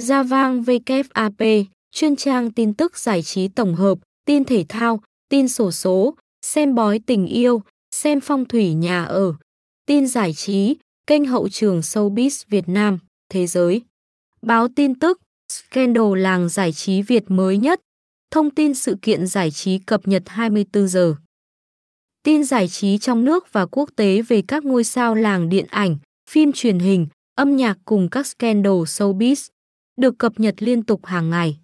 Gia vang VKFAP, chuyên trang tin tức giải trí tổng hợp, tin thể thao, tin sổ số, xem bói tình yêu, xem phong thủy nhà ở, tin giải trí, kênh hậu trường showbiz Việt Nam, thế giới. Báo tin tức, scandal làng giải trí Việt mới nhất, thông tin sự kiện giải trí cập nhật 24 giờ. Tin giải trí trong nước và quốc tế về các ngôi sao làng điện ảnh, phim truyền hình, âm nhạc cùng các scandal showbiz được cập nhật liên tục hàng ngày.